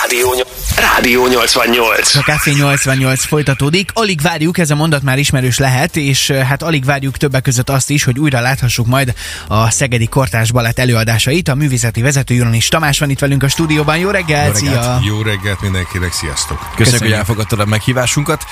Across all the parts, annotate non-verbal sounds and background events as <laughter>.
Rádió, Rádió 88. A Café 88 folytatódik. Alig várjuk, ez a mondat már ismerős lehet, és hát alig várjuk többek között azt is, hogy újra láthassuk majd a Szegedi Kortás Balett előadásait. A művészeti vezető Juranis Tamás van itt velünk a stúdióban. Jó reggelt, Jó reggelt, szia! Jó reggelt mindenkinek, sziasztok! Köszönjük, Köszönjük. hogy elfogadtad a meghívásunkat.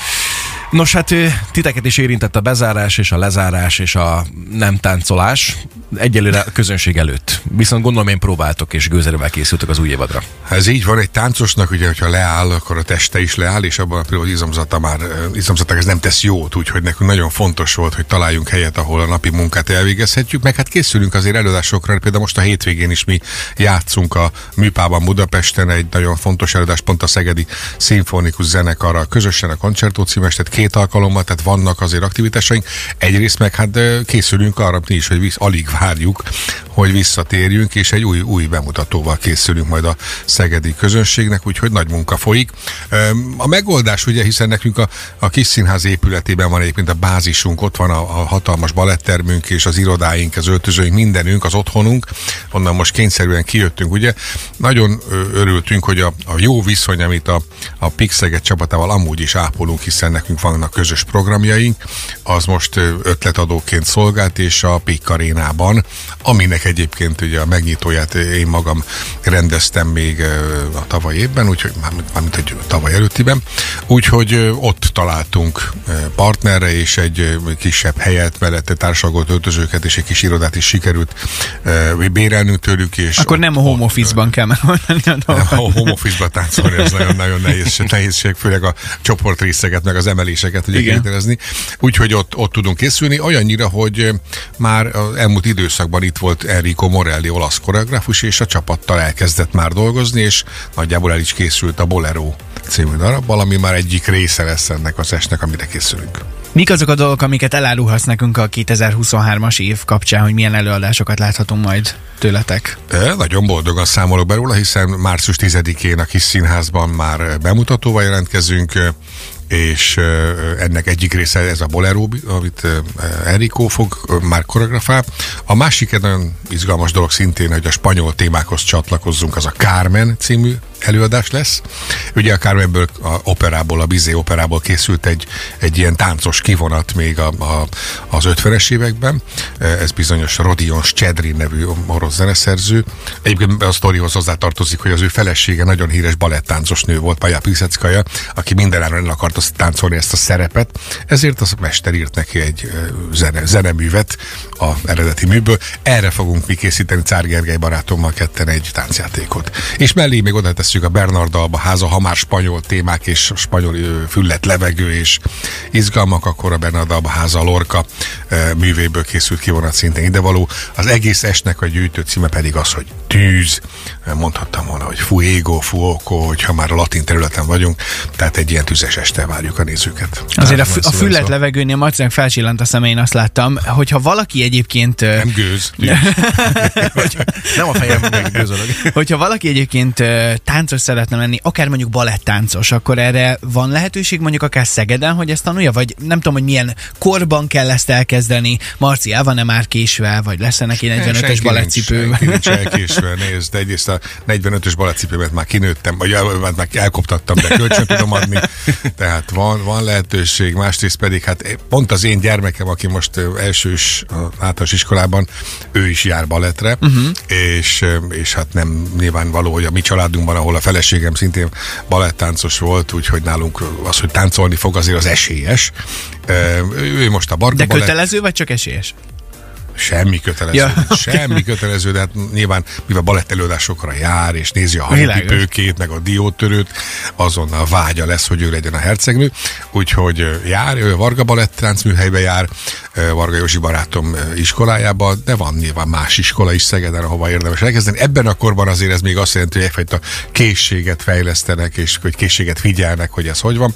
Nos, hát titeket is érintett a bezárás és a lezárás és a nem táncolás egyelőre a közönség előtt. Viszont gondolom én próbáltok és gőzerővel készültek az új évadra. Ez így van, egy táncosnak, ugye, hogyha leáll, akkor a teste is leáll, és abban a pillanatban izomzata már, ö, izomzatág ez nem tesz jót, úgyhogy nekünk nagyon fontos volt, hogy találjunk helyet, ahol a napi munkát elvégezhetjük, meg hát készülünk azért előadásokra, például most a hétvégén is mi játszunk a Műpában Budapesten egy nagyon fontos előadás, pont a Szegedi Szimfonikus Zenekarral közösen a koncertó címes, tehát két alkalommal, tehát vannak azért aktivitásaink. Egyrészt meg hát készülünk arra mi is, hogy visz, alig várjuk, hogy visszatérjünk, és egy új, új bemutatóval készülünk majd a szegedi közönségnek, úgyhogy nagy munka folyik. A megoldás ugye, hiszen nekünk a, a kis színház épületében van egyébként a bázisunk, ott van a, a hatalmas balettermünk és az irodáink, az öltözőink, mindenünk, az otthonunk, onnan most kényszerűen kijöttünk, ugye. Nagyon örültünk, hogy a, a jó viszony, amit a, a Pixeget csapatával amúgy is ápolunk, hiszen nekünk vannak közös programjaink, az most ötletadóként szolgált, és a Pik Arénában, aminek egyébként ugye a megnyitóját én magam rendeztem még a tavaly évben, úgyhogy mármint, hogy tavaly előttiben, úgyhogy ott találtunk partnerre, és egy kisebb helyet, mellette társadalmat öltözőket, és egy kis irodát is sikerült bérelnünk tőlük, és Akkor ott- nem a home office-ban kell megoldani a nem, dolgot. a home office-ba táncolni, ez nagyon-nagyon nehéz, nehézség, főleg a csoportrészeket, meg az emeléseket ugye Igen. kételezni. Úgyhogy ott, ott tudunk készülni, olyannyira, hogy már az elmúlt időszakban itt volt Enrico Morelli, olasz koreográfus, és a csapattal elkezdett már dolgozni, és nagyjából el is készült a Bolero című darabbal, ami már egyik része lesz ennek az esnek, amire készülünk. Mik azok a dolgok, amiket elárulhatsz nekünk a 2023-as év kapcsán, hogy milyen előadásokat láthatunk majd tőletek? E, Nagyon boldogan számolok be róla, hiszen március 10-én a kis színházban már bemutatóval jelentkezünk, és ennek egyik része ez a Bolero, amit Enrico fog már koreografál. A másik egy nagyon izgalmas dolog szintén, hogy a spanyol témákhoz csatlakozzunk, az a Carmen című előadás lesz. Ugye a Carmenből, a operából, a Bizé operából készült egy, egy ilyen táncos kivonat még a, a, az 50-es években. Ez bizonyos Rodion Scedrin nevű orosz zeneszerző. Egyébként a sztorihoz hozzátartozik, hogy az ő felesége nagyon híres balettáncos nő volt, Paja Piszeckaja, aki mindenáron el akart azt táncolni ezt a szerepet, ezért az mester írt neki egy zene, zeneművet a eredeti műből. Erre fogunk mi készíteni Cár Gergely barátommal ketten egy táncjátékot. És mellé még oda tesszük a Bernard Alba háza, ha már spanyol témák és spanyol füllet levegő és izgalmak, akkor a Bernard Alba háza Lorca művéből készült kivonat szintén idevaló. Az egész esnek a gyűjtő címe pedig az, hogy tűz. Mondhattam volna, hogy fuego, fuoco, hogyha már a latin területen vagyunk, tehát egy ilyen tüzes este várjuk a nézőket. Azért a, Hát, a füllet levegőnél Marcinak felcsillant a szemein, azt láttam, hogyha valaki egyébként Nem gőz. <laughs> Nem a fejem gőzölök. Hogyha valaki egyébként táncos szeretne lenni, akár mondjuk balettáncos, akkor erre van lehetőség mondjuk akár Szegeden, hogy ezt tanulja, vagy nem tudom, hogy milyen korban kell ezt elkezdeni. Marci, el van-e már késve, vagy lesz-e neki 45-ös Senki balettcipő? Senki nincs elkésve, nézd, egyrészt a 45-ös balettcipőmet már kinőttem, vagy el- már már elkoptattam, de kölcsön tudom adni, tehát van, van lehetőség, másrészt pedig hát pont az én gyermekem, aki most elsős általános iskolában, ő is jár balettre, uh-huh. és, és hát nem nyilvánvaló, hogy a mi családunkban, ahol a feleségem szintén balettáncos volt, úgyhogy nálunk az, hogy táncolni fog, azért az esélyes. Ő most a Barga De balett- kötelező, vagy csak esélyes? Semmi kötelező. Ja, <laughs> Ja, semmi kötelező, de hát nyilván mivel balett előadásokra jár, és nézi a hangipőkét, meg a diótörőt, azonnal vágya lesz, hogy ő legyen a hercegnő. Úgyhogy jár, ő Varga Balett táncműhelybe jár, Varga Józsi barátom iskolájába, de van nyilván más iskola is Szegeden, ahova érdemes elkezdeni. Ebben a korban azért ez még azt jelenti, hogy egyfajta készséget fejlesztenek, és hogy készséget figyelnek, hogy ez hogy van.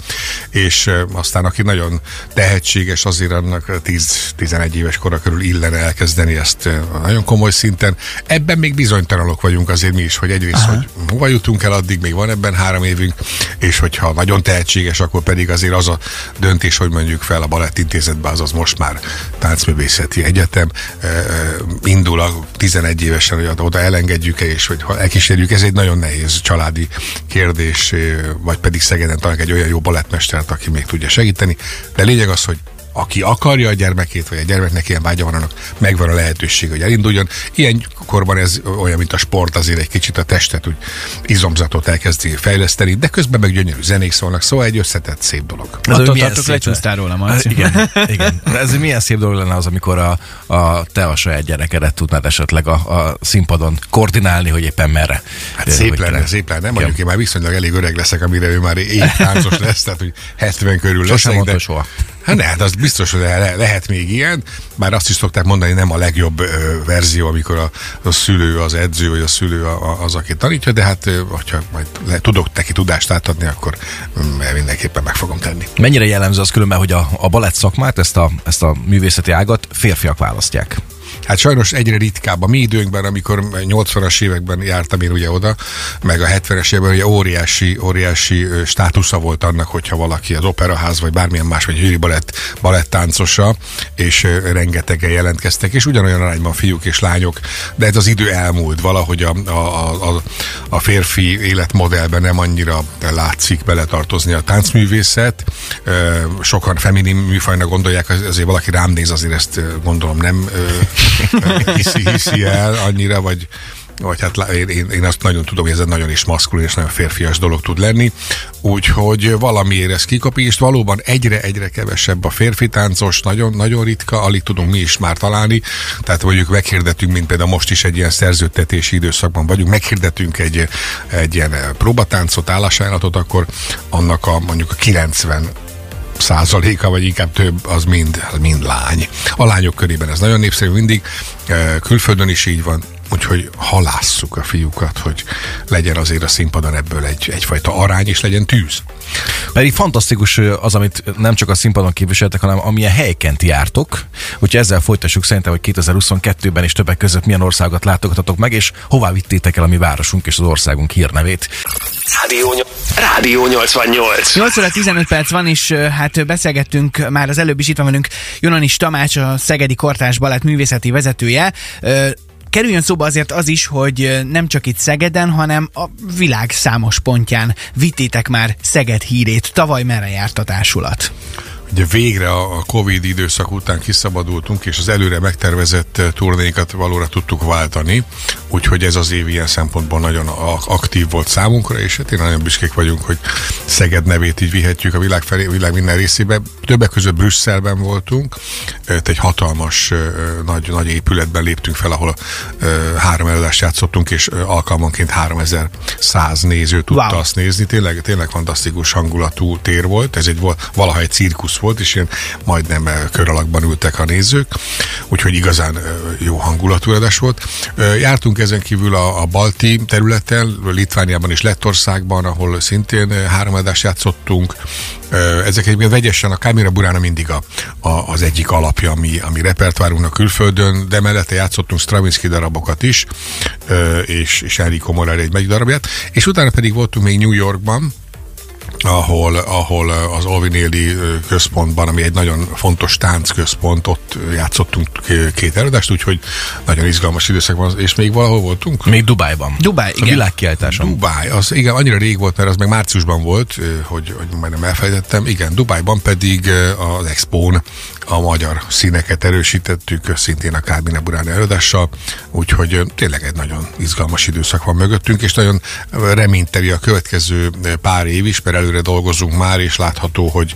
És aztán aki nagyon tehetséges, azért annak 10-11 éves kora körül illene elkezdeni ezt nagyon komoly szinten. Ebben még bizonytalanok vagyunk azért mi is, hogy egyrészt, Aha. hogy hova jutunk el addig, még van ebben három évünk, és hogyha nagyon tehetséges, akkor pedig azért az a döntés, hogy mondjuk fel a Balettintézetbe, azaz most már Táncművészeti Egyetem, indul a 11 évesen, hogy oda elengedjük-e, és hogy ha elkísérjük, ez egy nagyon nehéz családi kérdés, vagy pedig Szegeden talán egy olyan jó balettmestert, aki még tudja segíteni, de lényeg az, hogy aki akarja a gyermekét, vagy a gyermeknek ilyen vágya van, annak megvan a lehetőség, hogy elinduljon. Ilyen korban ez olyan, mint a sport, azért egy kicsit a testet, úgy izomzatot elkezdi fejleszteni, de közben meg gyönyörű zenék szólnak, szóval egy összetett szép dolog. Ez Attól milyen tartok, szép- lecsúsztál róla, Marci. Igen, <laughs> igen. Ez milyen szép dolog lenne az, amikor a, a te a saját gyerekedet tudnád esetleg a, a színpadon koordinálni, hogy éppen merre. Hát Hogy szép lenne, szép lenne. Mondjuk én már viszonylag elég öreg leszek, amire ő már így táncos lesz, tehát hogy 70 körül Sosem leszek, mondta de... soha. Hát ne, hát az biztos, hogy le, lehet még ilyen, bár azt is szokták mondani, nem a legjobb ö, verzió, amikor a, a szülő az edző, vagy a szülő a, az, aki tanítja, de hát, ö, hogyha majd le, tudok neki tudást átadni, akkor mm, mindenképpen meg fogom tenni. Mennyire jellemző az különben, hogy a, a balett szakmát, ezt a, ezt a művészeti ágat férfiak választják? Hát sajnos egyre ritkább. A mi időnkben, amikor 80-as években jártam én ugye oda, meg a 70-es években ugye óriási, óriási státusza volt annak, hogyha valaki az operaház, vagy bármilyen más, vagy győri balett, balettáncosa, és ö, rengetegen jelentkeztek, és ugyanolyan arányban fiúk és lányok, de ez az idő elmúlt, valahogy a, a, a, a férfi életmodellben nem annyira látszik beletartozni a táncművészet. Sokan feminin műfajnak gondolják, az- azért valaki rám néz, azért ezt gondolom nem <laughs> hiszi, hiszi el annyira, vagy, vagy hát én, én, azt nagyon tudom, hogy ez egy nagyon is maszkulin és nagyon férfias dolog tud lenni, úgyhogy valamiért ez kikapi, és valóban egyre-egyre kevesebb a férfi táncos, nagyon, nagyon ritka, alig tudunk mi is már találni, tehát mondjuk meghirdetünk, mint például most is egy ilyen szerződtetési időszakban vagyunk, meghirdetünk egy, egy ilyen próbatáncot, állásajánlatot, akkor annak a mondjuk a 90 százaléka, vagy inkább több, az mind, az mind lány. A lányok körében ez nagyon népszerű mindig, eh, külföldön is így van, úgyhogy halásszuk a fiúkat, hogy legyen azért a színpadon ebből egy, egyfajta arány, és legyen tűz. Pedig fantasztikus az, amit nem csak a színpadon képviseltek, hanem amilyen helyeken ti jártok. Úgyhogy ezzel folytassuk szerintem, hogy 2022-ben is többek között milyen országokat látogattatok meg, és hová vittétek el a mi városunk és az országunk hírnevét. Rádió, Rádió 88. 8 óra 15 perc van, és hát beszélgettünk már az előbb is itt van velünk Jonanis Tamács, a Szegedi Kortárs Balett művészeti vezetője. Kerüljön szóba azért az is, hogy nem csak itt Szegeden, hanem a világ számos pontján vittétek már Szeged hírét. Tavaly merre járt a társulat? Ugye végre a Covid időszak után kiszabadultunk, és az előre megtervezett eh, turnékat valóra tudtuk váltani, úgyhogy ez az év ilyen szempontból nagyon aktív volt számunkra, és hát én nagyon büszkék vagyunk, hogy Szeged nevét így vihetjük a világ, felé, világ minden részébe. Többek között Brüsszelben voltunk, egy hatalmas eh, nagy, nagy épületben léptünk fel, ahol eh, három előadást játszottunk, és alkalmanként 3100 néző tudta Wow. azt nézni. Tényleg, tényleg fantasztikus hangulatú tér volt. Ez egy val- valaha egy cirkusz volt, és ilyen majdnem eh, kör alakban ültek a nézők, úgyhogy igazán eh, jó hangulatú adás volt. Eh, Jártunk ezen kívül a, a balti területen, Litvániában és Lettországban, ahol szintén három adást játszottunk. Ezek egyébként vegyesen, a Kámira Burána mindig a, a, az egyik alapja, ami, ami repertoárunknak külföldön, de mellette játszottunk Stravinsky darabokat is, és, és Enrico Morari egy megy darabját, és utána pedig voltunk még New Yorkban, ahol, ahol az Olvinéli központban, ami egy nagyon fontos táncközpont, ott játszottunk két előadást, úgyhogy nagyon izgalmas időszak van, és még valahol voltunk? Még Dubájban. Dubáj, A igen. világkiáltáson. Dubáj, az igen, annyira rég volt, mert az meg márciusban volt, ö, hogy, hogy majdnem elfelejtettem. Igen, Dubájban pedig az Expón a magyar színeket erősítettük, szintén a Kármine Burán előadással, úgyhogy tényleg egy nagyon izgalmas időszak van mögöttünk, és nagyon reményteli a következő pár év is, mert előre dolgozunk már, és látható, hogy,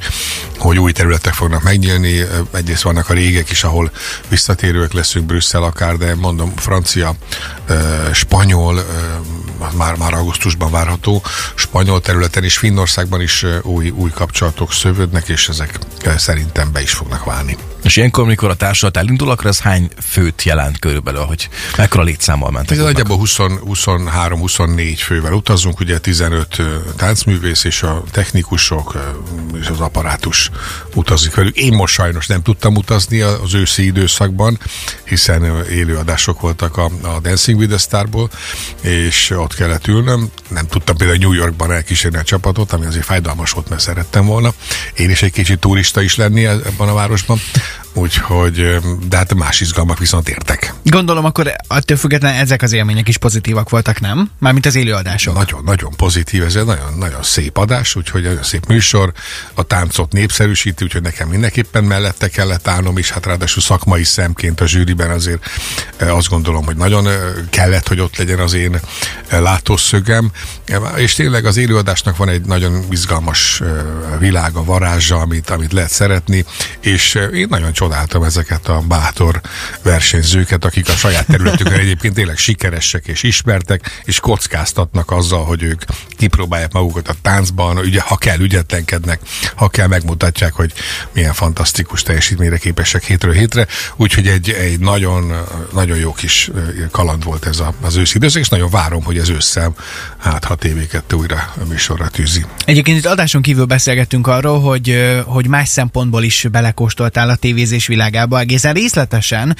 hogy új területek fognak megnyílni. Egyrészt vannak a régek is, ahol visszatérőek leszünk, Brüsszel akár, de mondom, francia, spanyol, már, már augusztusban várható, spanyol területen és Finnországban is új, új kapcsolatok szövődnek, és ezek szerintem be is fognak válni. És ilyenkor, amikor a társulat elindul, akkor ez hány főt jelent körülbelül, hogy mekkora létszámmal mentek? Ez nagyjából 23-24 fővel utazunk, ugye 15 ö, táncművész és a technikusok, és az apparátus utazik velük. Én most sajnos nem tudtam utazni az őszi időszakban, hiszen élőadások voltak a, a Dancing with the Starból, és ott kellett ülnöm. Nem tudtam például New Yorkban elkísérni a csapatot, ami azért fájdalmas volt, mert szerettem volna. Én is egy kicsit turista is lenni ebben a városban, úgyhogy, de hát más izgalmak viszont értek. Gondolom akkor attól függetlenül ezek az élmények is pozitívak voltak, nem? Mármint az élőadások. Nagyon, nagyon pozitív, ez egy nagyon, nagyon szép adás, úgyhogy nagyon szép műsor, a táncot népszerűsíti, úgyhogy nekem mindenképpen mellette kellett állnom, és hát ráadásul szakmai szemként a zsűriben azért azt gondolom, hogy nagyon kellett, hogy ott legyen az én látószögem, és tényleg az élőadásnak van egy nagyon izgalmas világa, varázsa, amit, amit lehet szeretni, és én nagyon csodáltam ezeket a bátor versenyzőket, akik a saját területükön egyébként tényleg sikeresek és ismertek, és kockáztatnak azzal, hogy ők kipróbálják magukat a táncban, ugye, ha kell, ügyetlenkednek, ha kell, megmutatják, hogy milyen fantasztikus teljesítményre képesek hétről hétre. Úgyhogy egy, egy nagyon, nagyon jó kis kaland volt ez a, az őszi időszak, és nagyon várom, hogy ez ősszel hát ha TV2 újra a műsorra tűzi. Egyébként itt adáson kívül beszélgettünk arról, hogy, hogy más szempontból is belekóstoltál a tévézés világába egészen részletesen,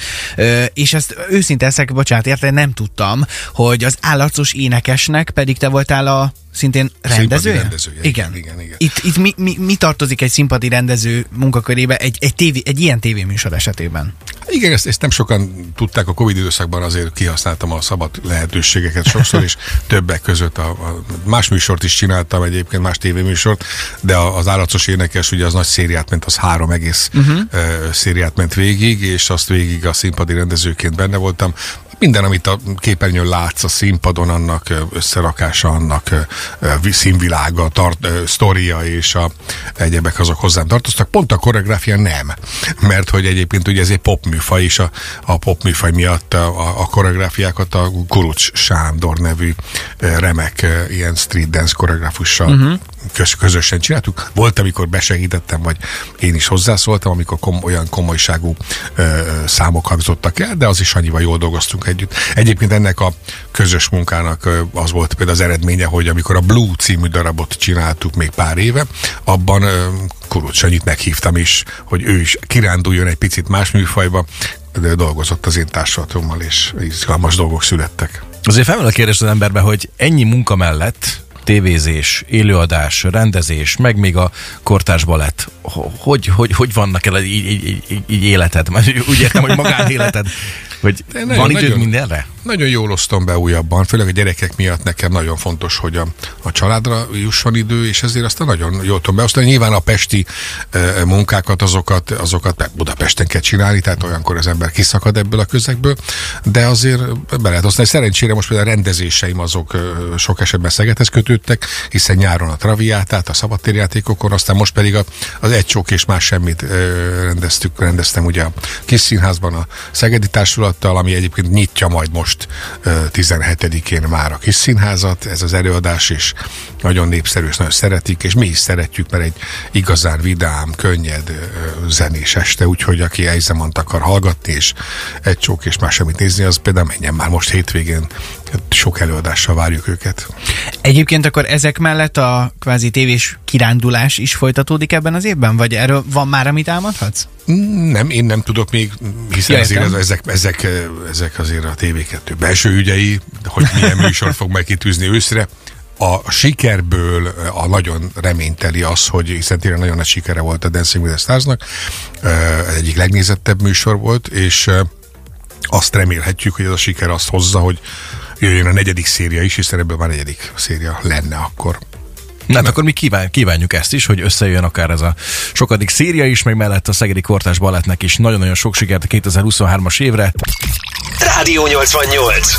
és ezt őszinte eszek, bocsánat, érte, nem tudtam, hogy az állarcos énekesnek pedig te voltál a szintén rendezője? rendezője igen. igen, igen. Itt, itt mi, mi, mi tartozik egy színpadi rendező munkakörébe egy, egy, tévé, egy ilyen tévéműsor esetében? Igen, ezt, ezt nem sokan tudták, a Covid időszakban azért kihasználtam a szabad lehetőségeket sokszor, és <laughs> többek között a, a más műsort is csináltam egyébként, más tévéműsort, de az állarcos énekes ugye az nagy szériát ment, az három egész uh-huh. uh, szériát ment végig, és azt végig a színpadi rendezőként benne voltam minden, amit a képernyőn látsz a színpadon, annak összerakása, annak színvilága, tart, sztoria és a egyebek azok hozzám tartoztak. Pont a koreográfia nem, mert hogy egyébként ugye ez egy popműfaj, és a, a popműfaj miatt a, a koreográfiákat a Kurucs Sándor nevű remek ilyen street dance koreográfussal uh-huh közösen csináltuk. Volt, amikor besegítettem, vagy én is hozzászóltam, amikor kom, olyan komolyságú ö, számok hangzottak el, de az is annyival jól dolgoztunk együtt. Egyébként ennek a közös munkának az volt például az eredménye, hogy amikor a Blue című darabot csináltuk még pár éve, abban ö, Kurut Sanyit meghívtam is, hogy ő is kiránduljon egy picit más műfajba, de dolgozott az én társadatommal, és izgalmas dolgok születtek. Azért felmerül a kérdés az emberbe, hogy ennyi munka mellett tévézés, élőadás, rendezés, meg még a kortárs balett. Hogy, hogy, hogy vannak el így, így, így, így életed? Úgy értem, hogy magánéleted. Hogy van időd mindenre? Nagyon jól osztom be újabban, főleg a gyerekek miatt nekem nagyon fontos, hogy a, a családra jusson idő, és ezért aztán nagyon jól tudom beosztani. Nyilván a pesti e, munkákat, azokat, azokat Budapesten kell csinálni, tehát olyankor az ember kiszakad ebből a közegből, de azért be lehet osztani. Szerencsére most például a rendezéseim azok e, sok esetben Szegedhez kötődtek, hiszen nyáron a Traviátát, a szabadtérjátékokon, aztán most pedig a, az egy csók és más semmit e, rendeztük, rendeztem ugye a kis színházban a Szegedi Társulattal, ami egyébként nyitja majd most most 17-én már a kis színházat, ez az előadás is nagyon népszerű, és nagyon szeretik, és mi is szeretjük, mert egy igazán vidám, könnyed zenés este, úgyhogy aki Eizemant akar hallgatni, és egy csók és más semmit nézni, az például menjen már most hétvégén, sok előadással várjuk őket. Egyébként akkor ezek mellett a kvázi tévés kirándulás is folytatódik ebben az évben? Vagy erről van már, amit álmodhatsz? Nem, én nem tudok még, hiszen ja, azért ezek, ezek, ezek azért a TV2 belső ügyei, hogy milyen <laughs> műsor fog meg kitűzni őszre. A sikerből a nagyon reményteli az, hogy hiszen tényleg nagyon nagy sikere volt a Dancing with the Starsnak, egyik legnézettebb műsor volt, és azt remélhetjük, hogy ez a siker azt hozza, hogy jöjjön a negyedik széria is, hiszen ebből már negyedik széria lenne akkor. Na, hát akkor mi kíván, kívánjuk ezt is, hogy összejön akár ez a sokadik széria is, meg mellett a Szegedi Kortás Balettnek is nagyon-nagyon sok sikert a 2023-as évre. Rádió 88.